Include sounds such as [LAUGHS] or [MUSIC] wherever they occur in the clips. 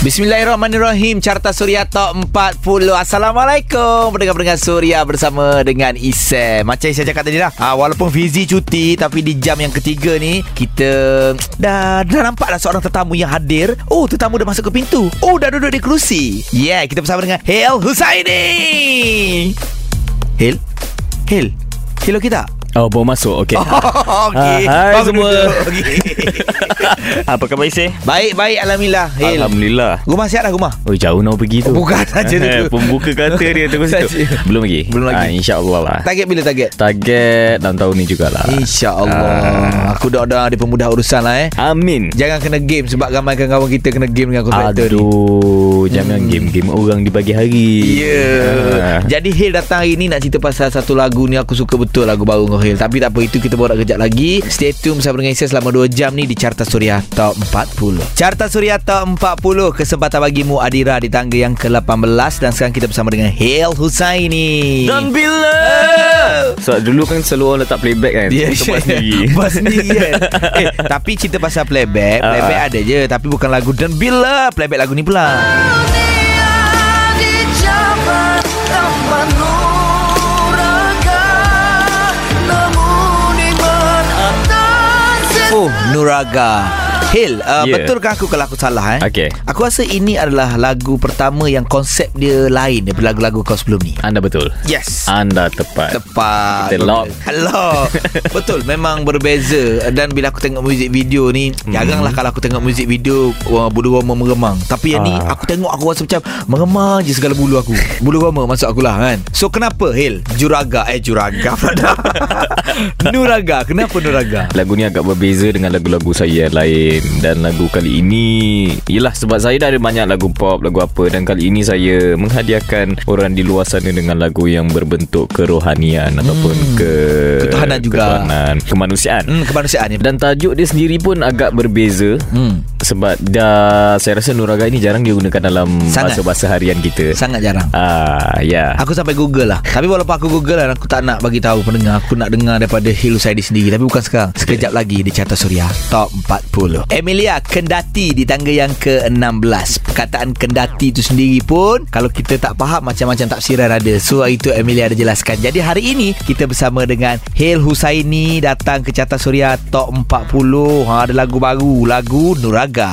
Bismillahirrahmanirrahim. Carta Suria Top 40 Assalamualaikum. Pendengar-pendengar Suria Bersama dengan Isam Macam saya cakap tadi lah. Ha, Walaupun Fizi cuti Tapi di jam yang ketiga ni Kita Dah, dah nampak dah seorang tetamu yang hadir. Oh tetamu dah masuk ke pintu. Oh dah duduk di kerusi. Yeah kita bersama dengan Hel Husaini. Hel? Hel? Hello kita Oh, baru masuk. Okey. [LAUGHS] Okey Ah, hai Baru semua. [LAUGHS] Okey. Apa khabar Isy? Baik baik Alhamdulillah Hel Alhamdulillah. Rumah siap dah rumah Oh, jauh nak pergi tu. Bukan saja tu. Pembuka kata dia tu situ. Belum lagi. Belum lagi. Ah, InsyaAllah lah. Target bila target? Target dalam tahun ni jugalah. InsyaAllah Ah. Aku dah ada di pemudah urusan lah eh Amin. Jangan kena game Sebab ramai kawan kita Kena game dengan kontraktor ni Aduh, jangan game-game orang di pagi hari. Ya yeah. Ah. Jadi Hil datang hari ni Nak cerita pasal satu lagu ni Aku suka betul lagu baru kau Hil Tapi tak apa Itu kita borak kejap lagi. Stay tune bersama dengan Isya Selama 2 jam ni Di Carta Suria Top 40 Carta Suria Top 40 Kesempatan bagimu Adira Di tangga yang ke-18 Dan sekarang kita bersama dengan Hil Husaini. Dan bila? [LAUGHS] So dulu kan selalu orang letak playback kan. Dia Kita buat sendiri. [LAUGHS] Buat sendiri kan. [LAUGHS] Eh, Tapi cerita pasal playback Playback ah. ada je. Tapi bukan lagu Dan bila Playback lagu ni pula. Oh Nuraga Hil uh, Yeah. Betulkah aku kalau aku salah eh? Okey. Aku rasa ini adalah lagu pertama Yang konsep dia lain Daripada lagu-lagu kau sebelum ni. Anda betul. Yes. Anda tepat. Tepat. Kita lock. Hello. [LAUGHS] Betul Memang berbeza. Dan bila aku tengok muzik video ni hmm. Jaranglah kalau aku tengok muzik video Bulu roma meremang. Tapi yang ni Ah. Aku tengok aku rasa macam Meremang je segala bulu aku. Bulu roma masuk aku lah kan? So kenapa Hil? Juraga. Eh Juraga pula. [LAUGHS] Nuraga. Kenapa Nuraga? Lagu ni agak berbeza dengan lagu-lagu saya yang lain Dan lagu kali ini Yelah sebab saya dah ada banyak lagu pop, lagu apa. Dan kali ini saya menghadiahkan orang di luar sana Dengan lagu yang berbentuk kerohanian Ataupun ke Ketuhanan juga. Ketuhanan, kemanusiaan. Hmm kemanusiaan ni Dan tajuk dia sendiri pun agak berbeza. Hmm. Sebab dah Saya rasa Nuraga ini jarang digunakan dalam Sangat. Bahasa-bahasa harian kita. Sangat jarang. Ah, ya. Aku sampai google lah. Tapi walaupun aku google lah Aku tak nak bagi tahu pendengar. Aku nak dengar daripada Hil Saidi sendiri. Tapi bukan sekarang. Sekejap lagi di Carta Suria Top 40 Emilia Kendati di tangga yang ke-16 Perkataan kendati itu sendiri pun Kalau kita tak faham Macam-macam tafsiran ada. So itu Emilia ada jelaskan. Jadi hari ini Kita bersama dengan Hil Husaini Datang ke Carta Suria Top 40 ha, Ada lagu baru Lagu Nuraga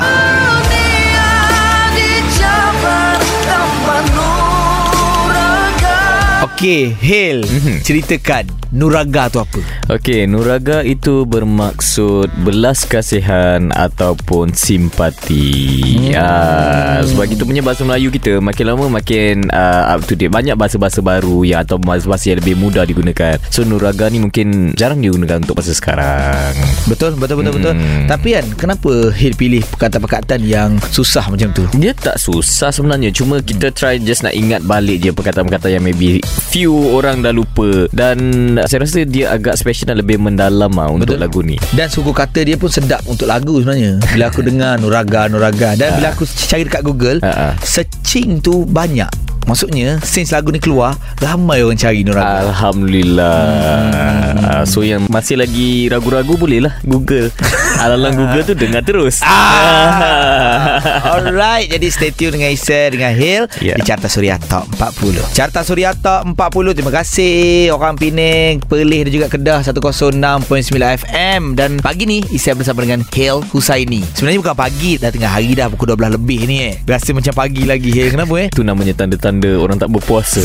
Okey, Hil, Mhm. ceritakan Nuraga tu apa? Okey, Nuraga itu bermaksud belas kasihan ataupun simpati. Hmm. Uh, sebab itu punya bahasa Melayu kita makin lama makin uh, up to date. Banyak bahasa-bahasa baru yang atau bahasa-bahasa yang lebih mudah digunakan. So Nuraga ni mungkin jarang digunakan untuk masa sekarang. Betul, betul, betul, betul. Hmm. Tapi kan, kenapa Hil pilih perkataan-perkataan yang susah macam tu? Dia tak susah sebenarnya Cuma kita try just nak ingat balik je Perkataan-perkataan yang maybe Few orang dah lupa Dan saya rasa dia agak special dan lebih mendalam lah Untuk Betul. lagu ni Dan suku kata dia pun sedap untuk lagu sebenarnya. Bila aku [LAUGHS] dengar Nuraga, Nuraga. Dan bila aku cari dekat Google, Ah, ah. searching tu banyak. Maksudnya, since lagu ni keluar, ramai orang cari Nuraga. Alhamdulillah hmm. So yang masih lagi ragu-ragu Boleh lah Google. [LAUGHS] Alang Google tu dengar terus. Ah. [LAUGHS] Alright Jadi stay tune dengan Isa Dengan Hil Ya. Di Carta Suria Top 40 Carta Suria Top 40 Terima kasih. Orang Pening Perlis dan juga Kedah 106.9 FM Dan pagi ni Isa bersama dengan Hil Husaini. Sebenarnya bukan pagi Dah tengah hari dah Pukul 12 lebih ni eh. Rasa macam pagi lagi Hil Kenapa eh? Itu namanya tanda-tanda Orang tak berpuasa.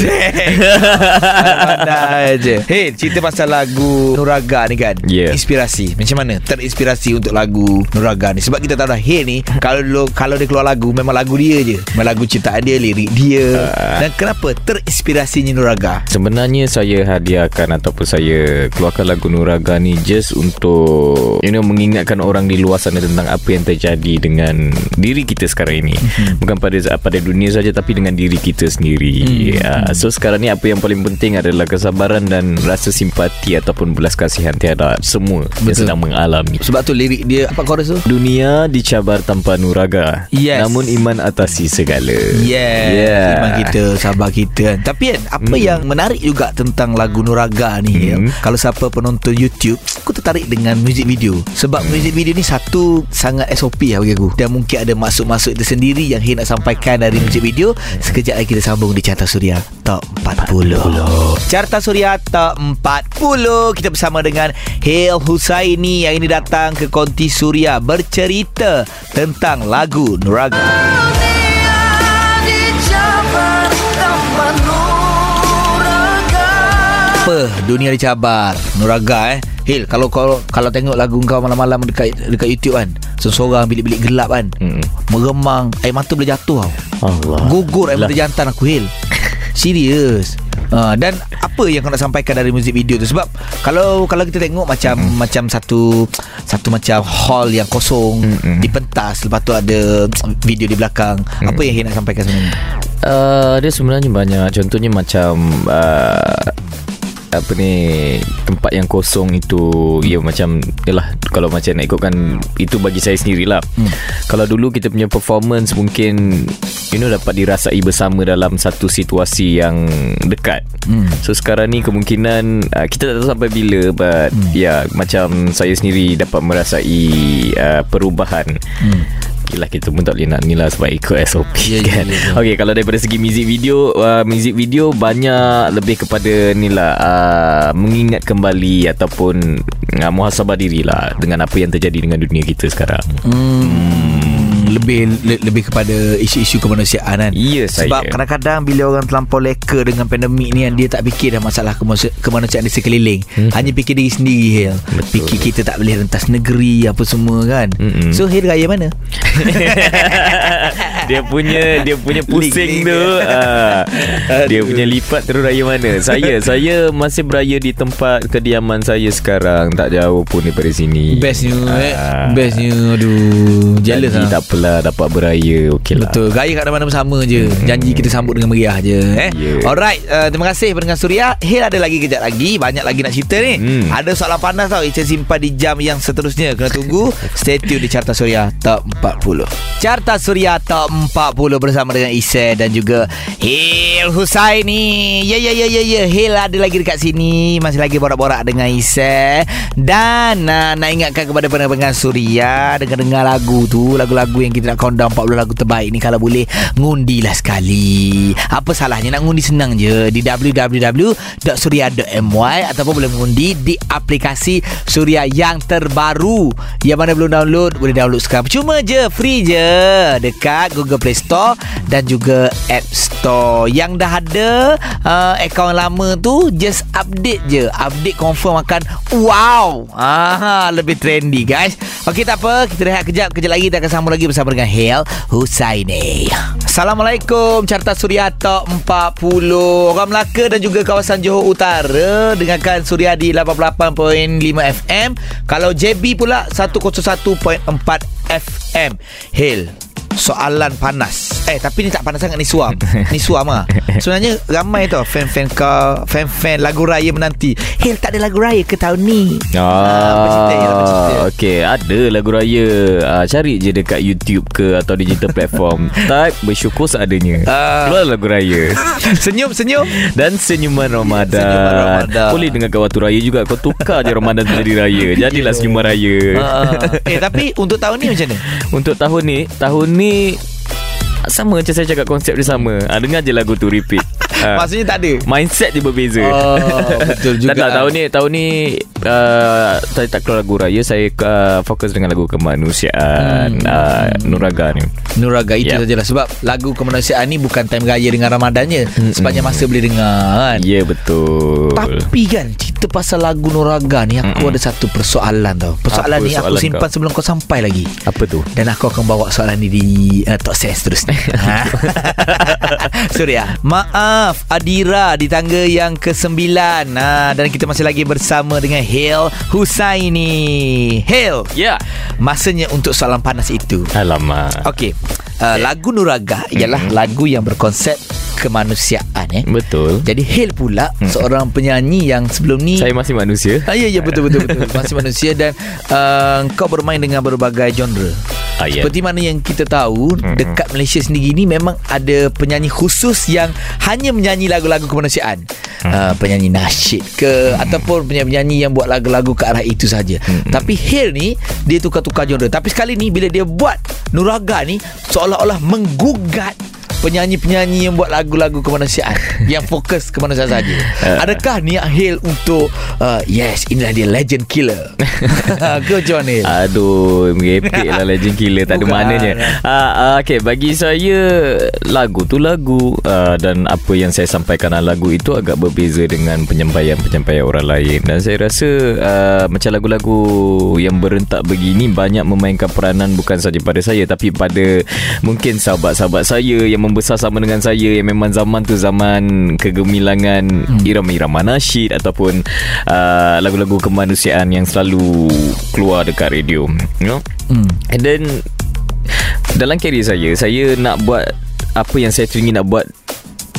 Pandai je Hey cerita pasal lagu Nuraga ni kan? Yeah. Inspirasi. Macam mana? Terinspirasi untuk lagu Nuraga ni. Sebab kita tahu dah Hey ni Kalau kalau dia keluar lagu Memang lagu dia je. Memang lagu ciptaan dia Lirik dia. Ah. Dan kenapa Terinspirasinya Nuraga? Sebenarnya saya hadiahkan ataupun saya keluarkan lagu Nuraga ni just untuk you know mengingatkan orang di luar sana tentang apa yang terjadi dengan diri kita sekarang ini. Bukan pada pada dunia saja tapi dengan diri kita sendiri. Uh, so sekarang ni apa yang paling penting adalah kesabaran dan rasa simpati ataupun belas kasihan tiada semua Betul. yang sedang mengalami. Sebab tu lirik dia apa chorus tu? Dunia dicabar tanpa nuraga. Yes. Namun iman atasi segala. Yes Yeah. Iman kita Sabar kita kan Tapi kan Apa Hmm. yang menarik juga Tentang lagu Nuraga ni Hmm. ya, Kalau siapa penonton YouTube Aku tertarik dengan Music video Sebab Hmm. music video ni Satu Sangat SOP lah bagi aku Dan mungkin ada Masuk-masuk itu sendiri Yang Hil nak sampaikan Dari music video Sekejap lagi kita sambung Di Carta Suria Top 40 Carta Suria Top 40 Kita bersama dengan Hil Husaini Yang ini datang ke Konti Suria Bercerita Tentang lagu Nuraga apa dunia dicabar Nuraga eh Hil kalau kalau kalau tengok lagu kau malam-malam dekat dekat YouTube kan seseorang bilik-bilik gelap kan Mm. meremang air mata boleh jatuh tau Allah. gugur air Lah. mata jantan aku Hil [LAUGHS] serius Uh, dan apa yang kau nak sampaikan dari muzik video tu sebab kalau kalau kita tengok macam Hmm. macam satu satu macam hall yang kosong Mm-mm. dipentas lepas tu ada video di belakang Hmm. apa yang nak sampaikan sebenarnya Uh, dia sebenarnya banyak Contohnya macam uh, apa ni tempat yang kosong itu ya macam yalah kalau macam nak ikutkan itu bagi saya sendirilah hmm. kalau dulu kita punya performance mungkin you know dapat dirasai bersama dalam satu situasi yang dekat Hmm. so sekarang ni kemungkinan uh, kita tak tahu sampai bila but hmm. ya macam saya sendiri dapat merasai uh, perubahan hmm. Yelah kita pun tak boleh nak ni lah Sebab ikut SOP Ya, ya, kan. ya, ya. Okay kalau daripada segi music video uh, Music video banyak lebih kepada ni lah uh, Mengingat kembali Ataupun uh, Muhasabah diri lah Dengan apa yang terjadi dengan dunia kita sekarang. Hmm, lebih le, lebih kepada isu-isu kemanusiaan kan. Ya, Sebab kadang-kadang bila orang terlampau leka dengan pandemik ni kan dia tak fikir dah masalah kemanusi- kemanusiaan di sekeliling. Hmm. Hanya fikir diri sendiri Hil. Betul. Fikir kita tak boleh rentas negeri apa semua kan. Mm-mm. So Hil raya mana? [LAUGHS] [LAUGHS] Dia punya Dia punya pusing tu uh, Dia punya lipat terus raya mana? Saya [LAUGHS] Saya masih beraya di tempat Kediaman saya sekarang. Tak jauh pun daripada sini. Bestnya eh. Ah. Bestnya aduh. Jealous lah. tak apalah Dapat beraya Okey lah. Betul. Gaya kat mana-mana sama je. Janji kita sambut dengan meriah je eh? Yeah. Alright uh, Terima kasih pendengar Suria. Hil ada lagi kejap lagi. Banyak lagi nak cerita ni. Hmm. Ada soalan panas tau. Ichan simpan di jam yang seterusnya. Kena tunggu. [LAUGHS] Stay tune di Carta Suria Top 40 Carta Suria Top 40 Bersama dengan Isai Dan juga Hil Husaini Ya ya ya ya ya. Hil ada lagi dekat sini. Masih lagi borak-borak dengan Isai Dan uh, nak ingatkan kepada pendengar Suria Dengar-dengar lagu tu Lagu-lagu yang kita nak countdown 40 lagu terbaik ni Kalau boleh Ngundilah sekali. Apa salahnya Nak ngundi senang je? Di www.suria.my Ataupun boleh mengundi Di aplikasi Suria yang terbaru. Yang mana belum download Boleh download sekarang. Cuma je Free je Dekat Google Play Store Dan juga App Store. Yang dah ada uh, Akaun lama tu Just update je. Update confirm akan Wow. Aha, Lebih trendy guys. Okey tak apa. Kita rehat kejap. Kejap lagi kita akan sambung lagi Bersama dengan Hel Husaini Assalamualaikum. Carta Suria Top 40 Orang Melaka dan juga kawasan Johor Utara Dengarkan Suria di 88.5 FM Kalau JB pula 101.4 FM Hel Soalan panas Eh tapi ni tak panas sangat Ni suam Ni suam lah Sebenarnya ramai tau Fan-fan kau Fan-fan lagu raya menanti Hel tak ada lagu raya ke tahun ni Ah? Ah, okay, ada lagu raya. Ah, cari je dekat YouTube ke atau digital platform. [LAUGHS] Type bersyukur seadanya. Ah. Keluar lagu raya. [LAUGHS] Senyum-senyum Dan senyuman Ramadan. Senyuman Ramadan. Boleh dengar waktu raya juga. Kau tukar je Ramadan jadi raya. Jadilah senyuman raya. Ah. Eh tapi untuk tahun ni macam mana? [LAUGHS] Untuk tahun ni, tahun ni sama macam saya cakap konsep dia sama. Ah, dengar je lagu tu repeat. [LAUGHS] Ah. Maksudnya tak ada Mindset je berbeza Oh, betul [LAUGHS] juga. Tak tak tahun ni Tahun ni uh, Saya tak keluar lagu raya Saya uh, fokus dengan lagu kemanusiaan hmm. uh, Nuraga ni Nuraga itu Yep. sajalah Sebab lagu kemanusiaan ni Bukan time raya dengan Ramadannya Mm-mm. Sepanjang masa boleh dengar kan Ya yeah, betul Tapi kan Cerita pasal lagu Nuraga ni Aku Mm-mm. ada satu persoalan tau Persoalan Apa ni aku simpan kau? sebelum kau sampai lagi Apa tu? dan aku akan bawa soalan ni di uh, Talk Sense terusnya [LAUGHS] Ha? [LAUGHS] Surya Maaf Adira Di tangga yang ke-9 ha, Dan kita masih lagi bersama dengan Hil Husaini. Hil Ya. Yeah. Masanya untuk soalan panas itu. Alamak. Okey. Uh, Lagu Nuraga Ialah lagu yang berkonsep kemanusiaan eh. Betul. Jadi Hale pula seorang penyanyi yang sebelum ni Saya masih manusia. Ah, ya ya betul betul betul. Masih manusia dan uh, kau bermain dengan berbagai genre. Ah, ya. Seperti mana yang kita tahu mm-hmm. dekat Malaysia sendiri ni memang ada penyanyi khusus yang hanya menyanyi lagu-lagu kemanusiaan. Mm-hmm. Uh, penyanyi nasyid ke mm-hmm. ataupun penyanyi-penyanyi yang buat lagu-lagu ke arah itu saja. Mm-hmm. Tapi Hale ni dia tukar-tukar genre. Tapi sekali ni bila dia buat Nuraga ni seolah-olah menggugat penyanyi-penyanyi yang buat lagu-lagu kemanusiaan [LAUGHS] yang fokus kemanusiaan saja. Adakah niat Hale untuk uh, yes inilah dia legend killer. [LAUGHS] Ke macam mana? Aduh Merepek lah Legend Killer Tak ada maknanya uh, uh, Okay bagi saya Lagu tu lagu uh, Dan apa yang saya sampaikan dalam lagu itu Agak berbeza dengan Penyampaian-penyampaian orang lain Dan saya rasa uh, Macam lagu-lagu Yang berentak begini Banyak memainkan peranan Bukan saja pada saya Tapi pada Mungkin sahabat-sahabat saya Yang membesar sama dengan saya Yang memang zaman tu Zaman kegemilangan hmm. Irama-irama nasyid Ataupun uh, Lagu-lagu kemanusiaan Yang selalu Keluar dekat radio You know Hmm. And then Dalam career saya Saya nak buat Apa yang saya teringin nak buat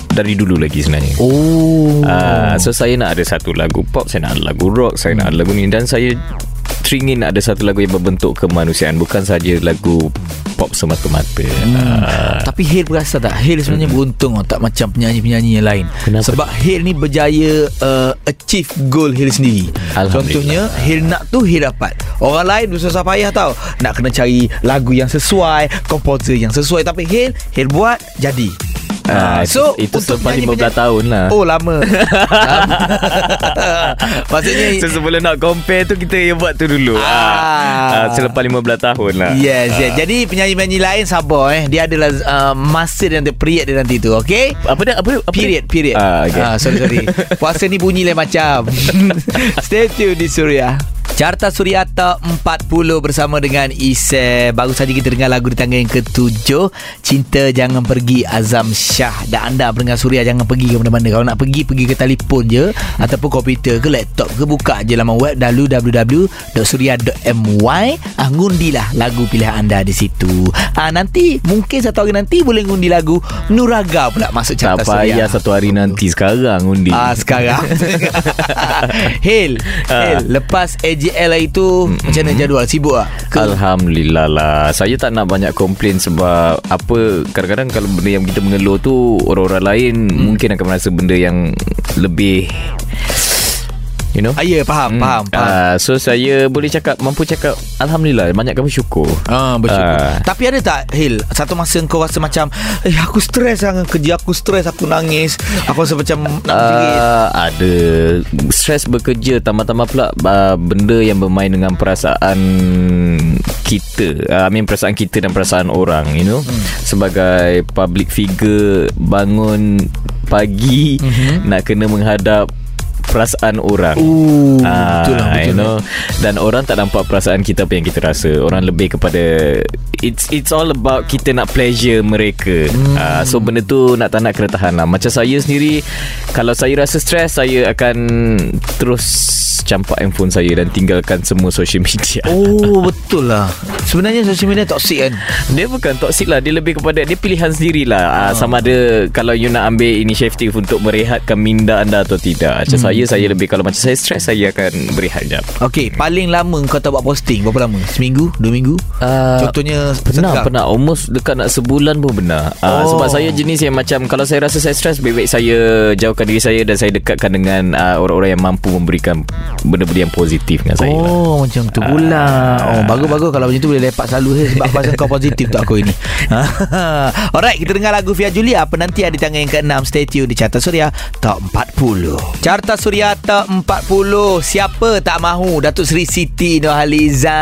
Dari dulu lagi sebenarnya Oh. Uh, so saya nak ada satu lagu pop Saya nak ada lagu rock Saya nak ada lagu ni Dan saya Teringin ada satu lagu yang berbentuk kemanusiaan Bukan saja lagu pop semata-mata Hmm. uh, Tapi Hale berasa tak Hale sebenarnya hmm. beruntung Tak macam penyanyi-penyanyi yang lain Kenapa? Sebab Hale ni berjaya uh, Achieve goal Hale sendiri. Contohnya Hale nak tu Hale dapat Orang lain susah payah tau Nak kena cari lagu yang sesuai Komposer yang sesuai Tapi Hale Hale buat Jadi Ah, so itu, itu selepas 15 penyanyi-penyanyi- tahun lah Oh lama. [LAUGHS] [LAUGHS] Maksudnya So sebelum nak compare tu Kita yang buat tu dulu Ah. ah. ah, Selepas 15 tahun lah Yes, yes. Jadi penyanyi-penyanyi lain sabar eh. Dia adalah uh, masa dan period dia nanti tu, okay? Apa dia? Apa? Apa Period, period. Ah, okay. Ah, sorry, sorry. [LAUGHS] Puasa ni bunyi lain macam. Stay tune di Suria. Carta Suria Top 40 bersama dengan Ise. Baru saja kita dengar lagu di tangga yang ke-7. Cinta Jangan Pergi Azam Shah. Dan anda pendengar Suria jangan pergi ke mana-mana. Kalau nak pergi, pergi ke telefon je. Ataupun komputer ke laptop ke. Buka je laman web www.suria.my. Ah, ngundilah lagu pilihan anda di situ. Ah, nanti, mungkin satu hari nanti boleh ngundi lagu Nuraga pula masuk Tak Carta Suria. payah satu hari nanti Sekarang undi Ah sekarang [LAUGHS] Hil Ah. Hil Lepas AJL lah itu Macam mana jadual Sibuk tak? Ke? Alhamdulillah lah Saya tak nak banyak komplain Sebab Apa Kadang-kadang kalau benda yang kita mengeluh tu Orang-orang lain hmm. Mungkin akan merasa benda yang Lebih You know ah, Ya faham Faham, faham. Uh, so saya boleh cakap Mampu cakap Alhamdulillah Banyak kami syukur Ah, bersyukur. Ah. Tapi ada tak Hil Satu masa kau rasa macam Eh aku stres sangat Kerja aku stres Aku nangis Aku rasa macam Nak menjerit Uh, ada Stres bekerja Tambah-tambah pula uh, Benda yang bermain dengan perasaan Kita uh, I mean perasaan kita Dan perasaan orang You know hmm. Sebagai public figure Bangun Pagi hmm. Nak kena menghadap Perasaan orang. Ooh, Ah, betul lah, betul you know. Dan orang tak nampak perasaan kita apa yang kita rasa. Orang lebih kepada it's it's all about kita nak pleasure mereka. Hmm. uh, so benda tu nak tak nak kena tahan lah. Macam saya sendiri kalau saya rasa stres saya akan terus campak handphone saya dan tinggalkan semua social media. [LAUGHS] Oh betul lah. Sebenarnya social media toxic kan? Dia bukan toxic lah. Dia lebih kepada Dia pilihan sendiri lah. Uh, Sama ada Kalau you nak ambil inisiatif Untuk merehatkan minda anda Atau tidak. Macam hmm. saya Saya lebih Kalau macam saya stres Saya akan berehat jap Okay Paling lama kau tak buat posting Berapa lama? Seminggu? Dua minggu? Uh, Contohnya Pernah sekarang. pernah Almost dekat nak sebulan pun benar oh. Oh. Sebab saya jenis yang macam Kalau saya rasa saya stres Baik-baik saya Jauhkan diri saya Dan saya dekatkan dengan uh, Orang-orang yang mampu memberikan Benda-benda yang positif dengan saya lah. Oh macam tu pula Oh bagus-bagus Kalau macam tu boleh lepak selalu hey, Sebab rasa kau positif tu aku ini [LAUGHS] Alright kita dengar lagu Via Julia Penantian di tangan yang ke-6 Stay tune di Carta Suria Top 40 Carta Suria Top 40 Siapa tak mahu? Datuk Seri Siti Nurhaliza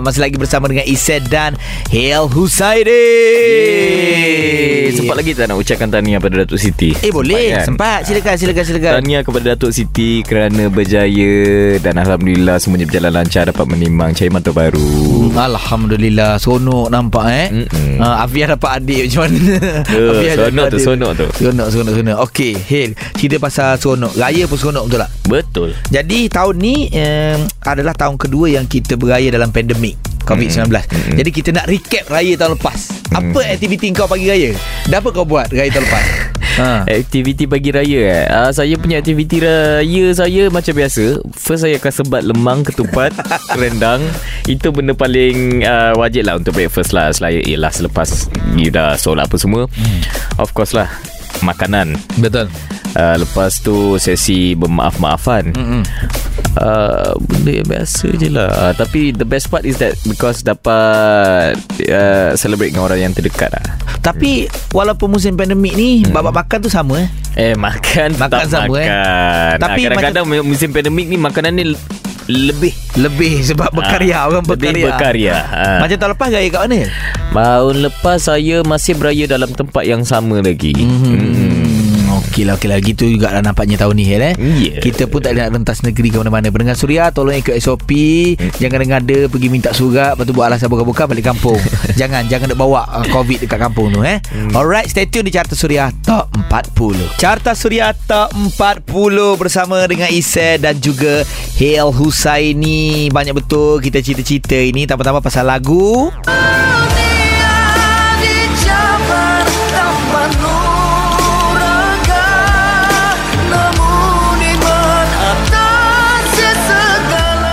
Masih lagi bersama dengan Ised dan Hel Husaidi Sempat lagi tak nak ucapkan tahniah pada Datuk Siti? Eh boleh. Kan? Sempat. Silakan silakan silakan. Tahniah kepada Datuk Siti kerana berjaya dan Alhamdulillah semuanya berjalan lancar dapat menimang cahaya mata baru. Alhamdulillah. Sonok nampak eh? Mm-mm. uh, Afiah dapat adik macam mana? Tu, [LAUGHS] Afiah seronok dapat tu, adik. seronok tu. Seronok seronok seronok. Okey Hil Cerita pasal seronok. Raya pun seronok betul tak Betul. Jadi tahun ni um, Adalah tahun kedua yang kita beraya dalam pandemik COVID-19 Mm-mm. Jadi kita nak recap raya tahun lepas Apa aktiviti kau pagi raya? Dah apa kau buat raya tahun lepas? [LAUGHS] Ha. Aktiviti pagi raya eh. Uh, saya punya aktiviti raya saya macam biasa. First saya akan sebat lemang, ketupat, [LAUGHS] rendang. Itu benda paling uh, wajib lah untuk breakfast lah. Selain ialah selepas you dah solat apa semua. Hmm. Of course lah. Makanan. Betul. Uh, lepas tu sesi bermaaf-maafan. Mm-mm. Uh, benda yang biasa je lah uh, Tapi the best part is that Because dapat uh, Celebrate dengan orang yang terdekat lah Tapi walaupun musim pandemik ni hmm. babak makan tu sama eh. Eh makan Makan sama, eh. makan Tapi Tapi Kadang-kadang musim pandemik ni Makanan ni Lebih Lebih sebab berkarya Ah, orang Lebih berkarya. berkarya Ah. Macam tahun lepas gaya kat mana? Tahun lepas saya masih beraya dalam tempat yang sama lagi Hmm. Okey lah, okey lah. Gitu juga lah nampaknya tahun ni, Hel, eh. Ya. Kita pun tak boleh nak rentas negeri ke mana-mana. Pendengar Suria, tolong ikut SOP. Hmm. Jangan ngada pergi minta surat. Lepas tu buat alasan buka-buka balik kampung. [LAUGHS] jangan, jangan nak bawa uh, COVID dekat kampung tu, eh. Hmm. Alright, stay tune di Carta Suria Top 40. Carta Suria Top 40 bersama dengan Isa dan juga Hel Husaini. Banyak betul kita cerita-cerita ini. Pertama-tama pasal lagu.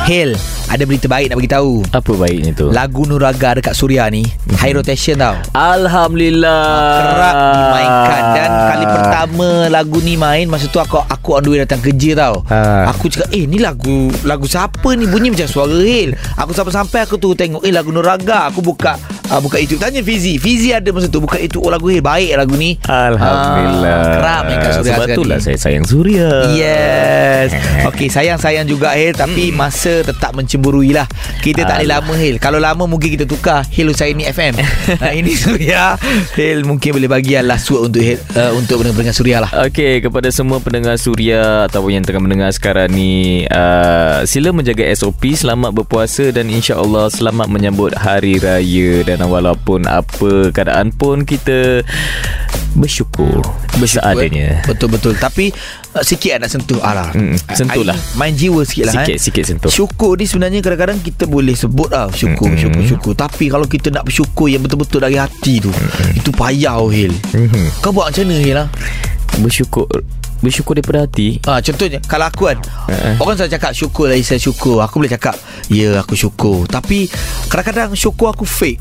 Hel, ada berita baik nak bagi tahu. Apa baiknya tu? Lagu Nuraga dekat Suria ni high rotation tau. Alhamdulillah Kerap dimainkan dan kali pertama lagu ni main masa tu aku aku on the way datang kerja tau. Ha. Aku cakap eh ni lagu lagu siapa ni bunyi macam suara Hil. Aku sampai-sampai aku tu tengok eh lagu Nuraga. Aku buka uh, buka YouTube tanya Fizi. Fizi ada masa tu buka YouTube oh lagu Hil baik lagu ni. Alhamdulillah Ah, kerap main kat Suria Sebab itulah saya sayang Suria Yes [LAUGHS] Okey sayang-sayang juga Hil Tapi masa tetap mencemburui lah Kita tak boleh lama Hil. Kalau lama mungkin kita tukar. Hil Husaini FM [LAUGHS] nah, Ini Suria Hil mungkin boleh bagi last word untuk Hil uh, Untuk pendengar Suria lah. Okey, kepada semua pendengar Suria ataupun yang tengah mendengar sekarang ni, uh, sila menjaga SOP, selamat berpuasa dan insya-Allah selamat menyambut hari raya. Dan walaupun apa keadaan pun kita bersyukur, seadanya. eh. Betul-betul. Tapi uh, Sikit nak sentuh Alah Mm, sentuh lah. Main jiwa sikit lah Sikit eh. sikit sentuh. Syukur ni sebenarnya kadang-kadang kita boleh sebut lah syukur, Mm-mm. syukur, syukur. Tapi kalau kita nak bersyukur yang betul-betul dari hati tu, itu payah oh, Hil. Mhm. Kau buat macam mana Hil lah? Bersyukur bersyukur daripada hati. Ha, contohnya kalau aku kan Eh. Orang selalu cakap Syukur lah Isa syukur Aku boleh cakap Ya aku syukur Tapi Kadang-kadang syukur aku fake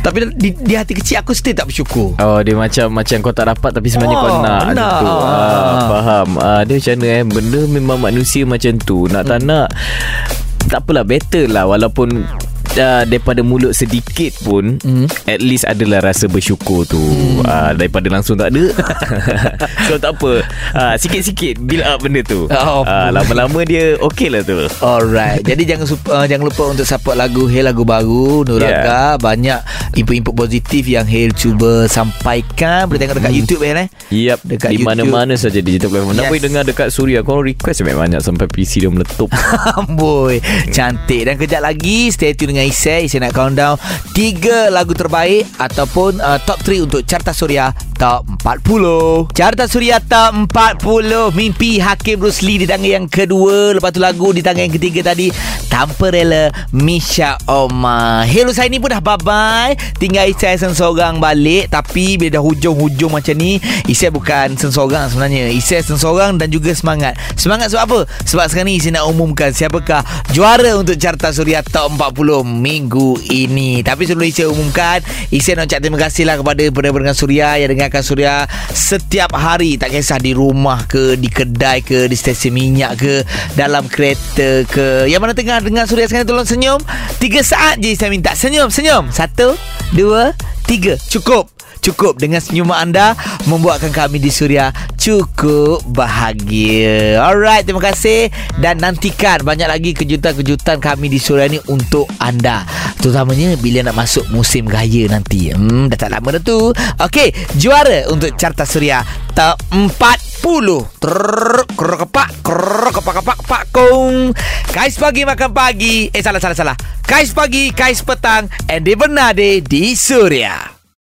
Tapi di, di hati kecil Aku still tak bersyukur Oh dia macam macam kau tak dapat tapi sebenarnya Oh, kau nak, nak. Ah. Ah, faham. Ah dia macam mana eh benda memang manusia macam tu. Nak tak nak tak apalah better lah walaupun Uh, daripada mulut sedikit pun Hmm. at least adalah rasa bersyukur tu uh, daripada langsung tak ada [LAUGHS] so tak apa uh, sikit-sikit build up benda tu Oh, uh, lama-lama dia okey lah tu Alright Jadi jangan uh, jangan lupa untuk support lagu Hail lagu baru Nuraga yeah. Banyak input-input positif Yang Hail cuba sampaikan Boleh tengok dekat Hmm. YouTube eh Yep, Dekat di mana-mana saja digital platform. Yes. Yes. Nak boleh dengar dekat Suria. Kau request banyak-banyak sampai PC dia meletup. [LAUGHS] Amboi Cantik Dan kejap lagi Stay tune dengan Isai Isai nak countdown. Tiga lagu terbaik Ataupun uh, top 3 Untuk Carta Suria Top 40 Carta Suria Top 40 Mimpi Hakim Rusli Di tangan yang kedua. Lepas tu lagu Di tangan yang ketiga tadi. Tanpa rela Misha Oma Hello saya ni pun dah bye-bye. Tinggal Isai sensorang balik. Tapi bila dah hujung-hujung macam ni Isai bukan sensorang sebenarnya. Isai sensorang dan juga semangat. Semangat sebab apa? Sebab sekarang ni Isai nak umumkan Siapakah juara untuk Carta Suria Top 40 minggu ini. Tapi sebelum Isai umumkan Isai nak ucap terima kasih lah kepada pendengar Suria Yang dengarkan Suria setiap hari Tak kisah di rumah ke Di kedai ke Di stesen minyak ke Dalam kereta ke. Yang mana tengah dengar Suria sekarang Tolong senyum. Tiga saat je saya minta. Senyum, senyum. Satu, dua, tiga. Cukup Cukup dengan senyuman anda Membuatkan kami di Suria Cukup bahagia. Alright Terima kasih. Dan nantikan Banyak lagi kejutan-kejutan kami di Suria ni Untuk anda. Terutamanya Bila nak masuk musim raya nanti. Hmm dah tak lama dah tu. Okey Juara untuk Carta Suria Top 40 Trrrr Krrr kepak kepak kepak kong. Kais pagi makan pagi. Eh salah salah salah. Kais pagi Kais petang. And Bernade di Suria